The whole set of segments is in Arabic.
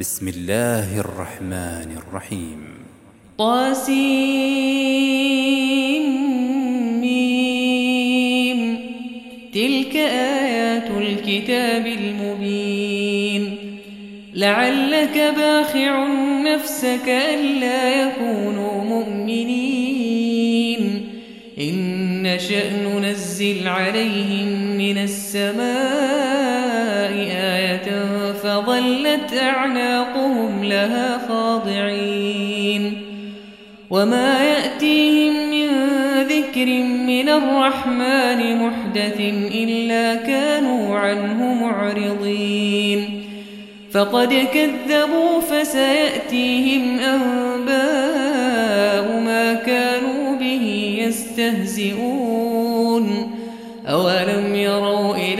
بسم الله الرحمن الرحيم طاسيم تلك آيات الكتاب المبين لعلك باخع نفسك ألا يكونوا مؤمنين إن نشأ ننزل عليهم من السماء فظلت أعناقهم لها خاضعين وما يأتيهم من ذكر من الرحمن محدث إلا كانوا عنه معرضين فقد كذبوا فسيأتيهم أنباء ما كانوا به يستهزئون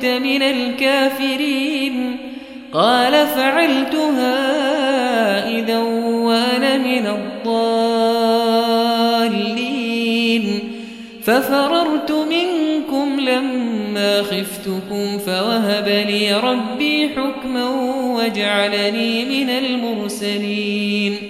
وأنت من الكافرين. قال فعلتها إذا وأنا من الضالين. ففررت منكم لما خفتكم فوهب لي ربي حكما وجعلني من المرسلين.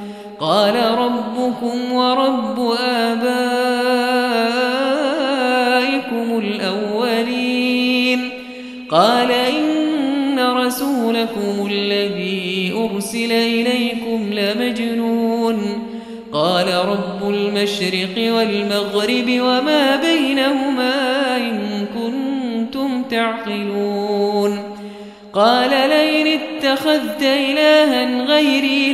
قال ربكم ورب آبائكم الأولين. قال إن رسولكم الذي أرسل إليكم لمجنون. قال رب المشرق والمغرب وما بينهما إن كنتم تعقلون. قال لئن اتخذت إلها غيري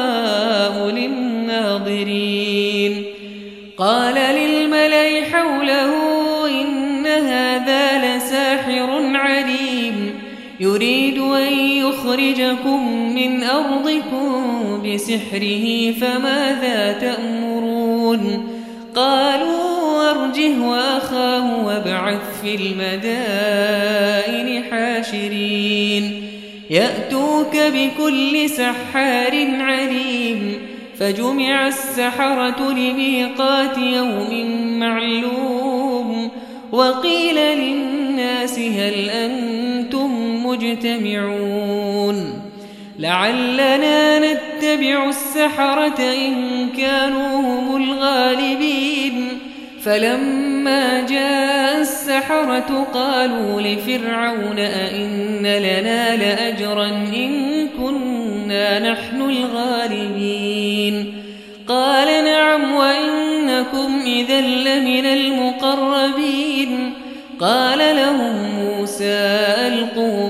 يخرجكم من أرضكم بسحره فماذا تأمرون؟ قالوا أرجه وأخاه وابعث في المدائن حاشرين. يأتوك بكل سحار عليم فجمع السحرة لميقات يوم معلوم وقيل للناس هل أنتم مجتمعون. لعلنا نتبع السحرة إن كانوا هم الغالبين. فلما جاء السحرة قالوا لفرعون أئن لنا لأجرا إن كنا نحن الغالبين. قال نعم وإنكم إذا لمن المقربين. قال لهم موسى ألقوا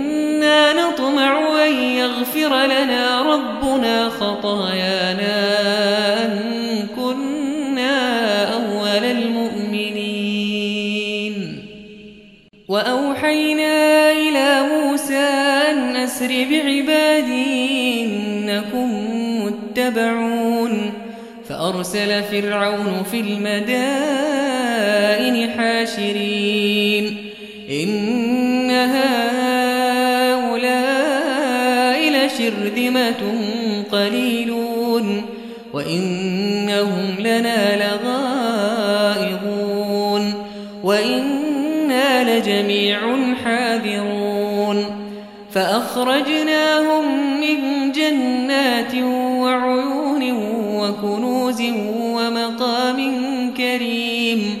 نطمع أن يغفر لنا ربنا خطايانا أن كنا أول المؤمنين وأوحينا إلى موسى أن أسر بعبادي إنكم متبعون فأرسل فرعون في المدائن حاشرين إن هؤلاء لشرذمة قليلون وإنهم لنا لغائظون وإنا لجميع حاذرون فأخرجناهم من جنات وعيون وكنوز ومقام كريم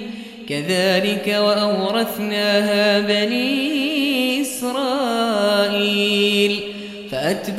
كذلك وأورثناها بني إسرائيل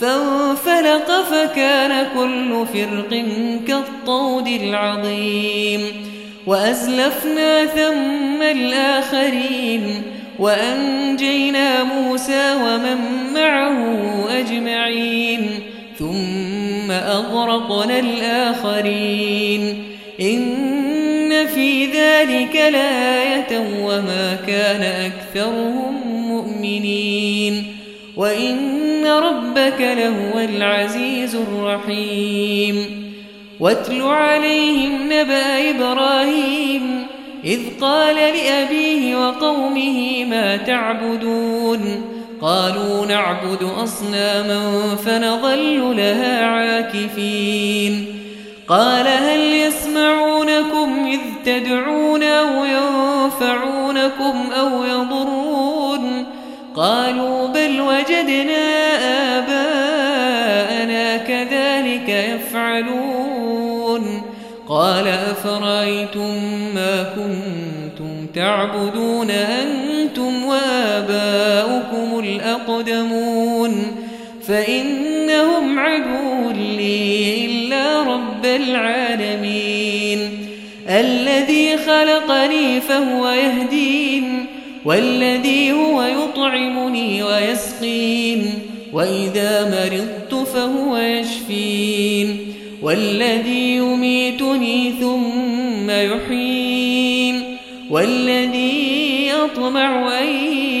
فانفلق فكان كل فرق كالطود العظيم وأزلفنا ثم الآخرين وأنجينا موسى ومن معه أجمعين ثم أغرقنا الآخرين إن في ذلك لآية وما كان أكثرهم مؤمنين وإن ربك لهو العزيز الرحيم. واتل عليهم نبأ إبراهيم إذ قال لأبيه وقومه ما تعبدون. قالوا نعبد أصناما فنظل لها عاكفين. قال هل يسمعونكم إذ تدعون أو ينفعونكم أو يضرون قالوا بل وجدنا آباءنا كذلك يفعلون. قال أفرأيتم ما كنتم تعبدون أنتم وآباؤكم الأقدمون؟ فإنهم عدو لي إلا رب العالمين. الذي خلقني فهو يهدين والذي هو يطعمني ويسقين وإذا مرضت فهو يشفين والذي يميتني ثم يحيين والذي يطمع أن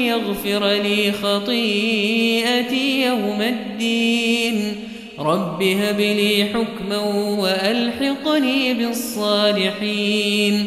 يغفر لي خطيئتي يوم الدين. رب هب لي حكما وألحقني بالصالحين.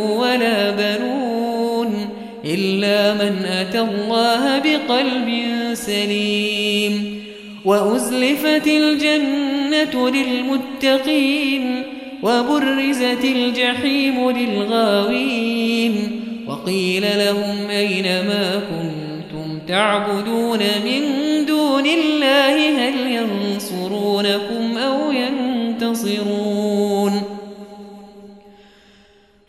أتى الله بقلب سليم وأزلفت الجنة للمتقين وبرزت الجحيم للغاوين وقيل لهم أين ما كنتم تعبدون من دون الله هل ينصرونكم أو ينتصرون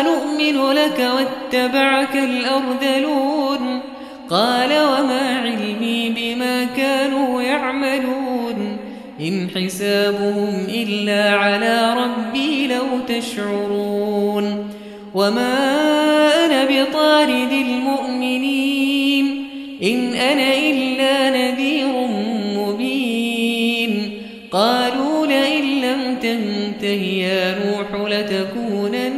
أنؤمن لك واتبعك الأرذلون قال وما علمي بما كانوا يعملون إن حسابهم إلا على ربي لو تشعرون وما أنا بطارد المؤمنين إن أنا إلا نذير مبين قالوا لئن لم تنته يا نوح لتكونن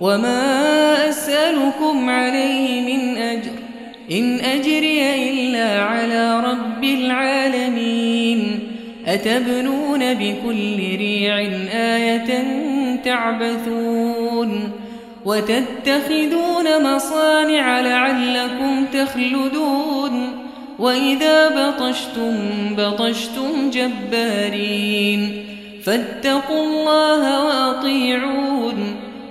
وما أسألكم عليه من أجر إن أجري إلا على رب العالمين أتبنون بكل ريع آية تعبثون وتتخذون مصانع لعلكم تخلدون وإذا بطشتم بطشتم جبارين فاتقوا الله وأطيعون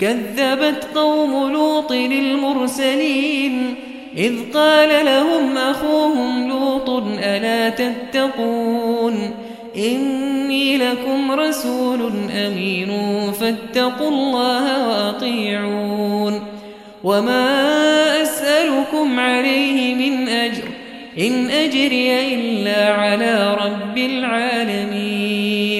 كذبت قوم لوط للمرسلين إذ قال لهم أخوهم لوط ألا تتقون إني لكم رسول أمين فاتقوا الله وأطيعون وما أسألكم عليه من أجر إن أجري إلا على رب العالمين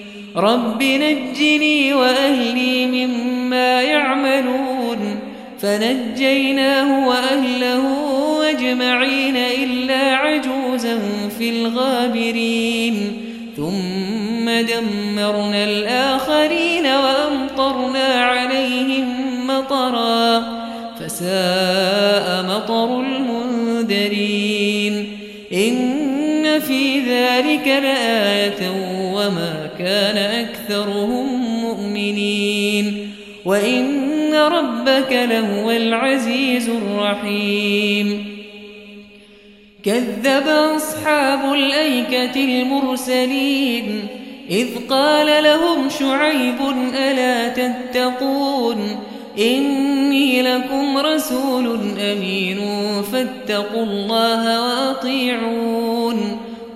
رب نجني وأهلي مما يعملون فنجيناه وأهله أجمعين إلا عجوزا في الغابرين ثم دمرنا الآخرين وأمطرنا عليهم مطرا فساء مطر المنذرين إن في ذلك لآية وما كان أكثرهم مؤمنين وإن ربك لهو العزيز الرحيم. كذب أصحاب الأيكة المرسلين إذ قال لهم شعيب ألا تتقون؟ إني لكم رسول أمين فاتقوا الله وأطيعون.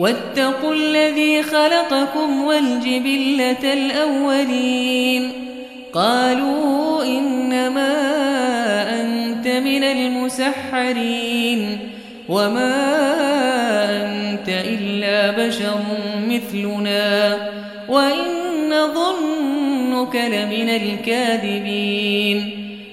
واتقوا الذي خلقكم والجبلة الأولين. قالوا إنما أنت من المسحرين. وما أنت إلا بشر مثلنا. وإن ظنك لمن الكاذبين.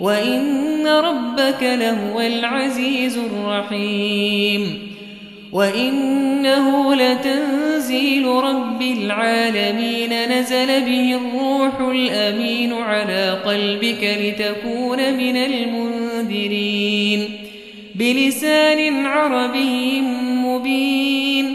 وإن ربك لهو العزيز الرحيم وإنه لتنزيل رب العالمين نزل به الروح الأمين على قلبك لتكون من المنذرين بلسان عربي مبين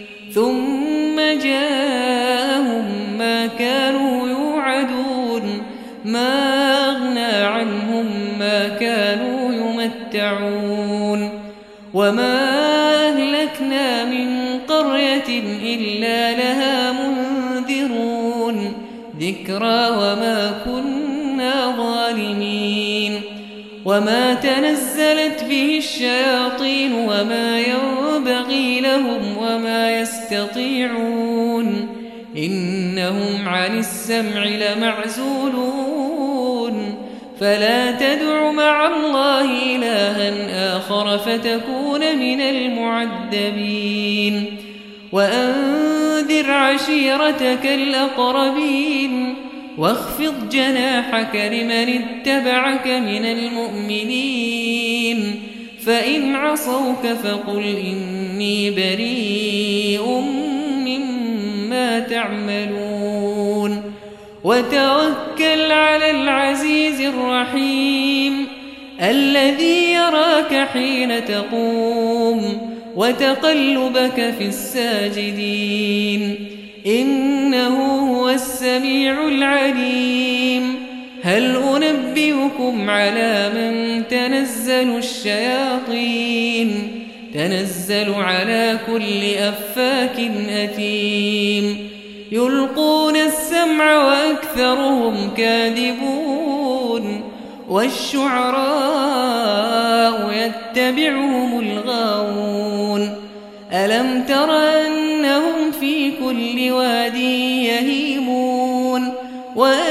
ثم جاءهم ما كانوا يوعدون ما أغنى عنهم ما كانوا يمتعون. وما أهلكنا من قرية إلا لها منذرون. ذكرى وما كنا ظالمين. وما تنزلت به الشياطين وما ينبغي لهم يستطيعون. إنهم عن السمع لمعزولون. فلا تدع مع الله إلها آخر فتكون من المعذبين. وأنذر عشيرتك الأقربين. واخفض جناحك لمن اتبعك من المؤمنين. فإن عصوك فقل إني بريء مما تعملون وتوكل على العزيز الرحيم الذي يراك حين تقوم وتقلبك في الساجدين إنه هو السميع العليم هل أنبئكم على من تنزل الشياطين؟ تنزل على كل أفاك أثيم. يلقون السمع وأكثرهم كاذبون. والشعراء يتبعهم الغاوون. ألم تر أنهم في كل واد يهيمون؟ وأنهم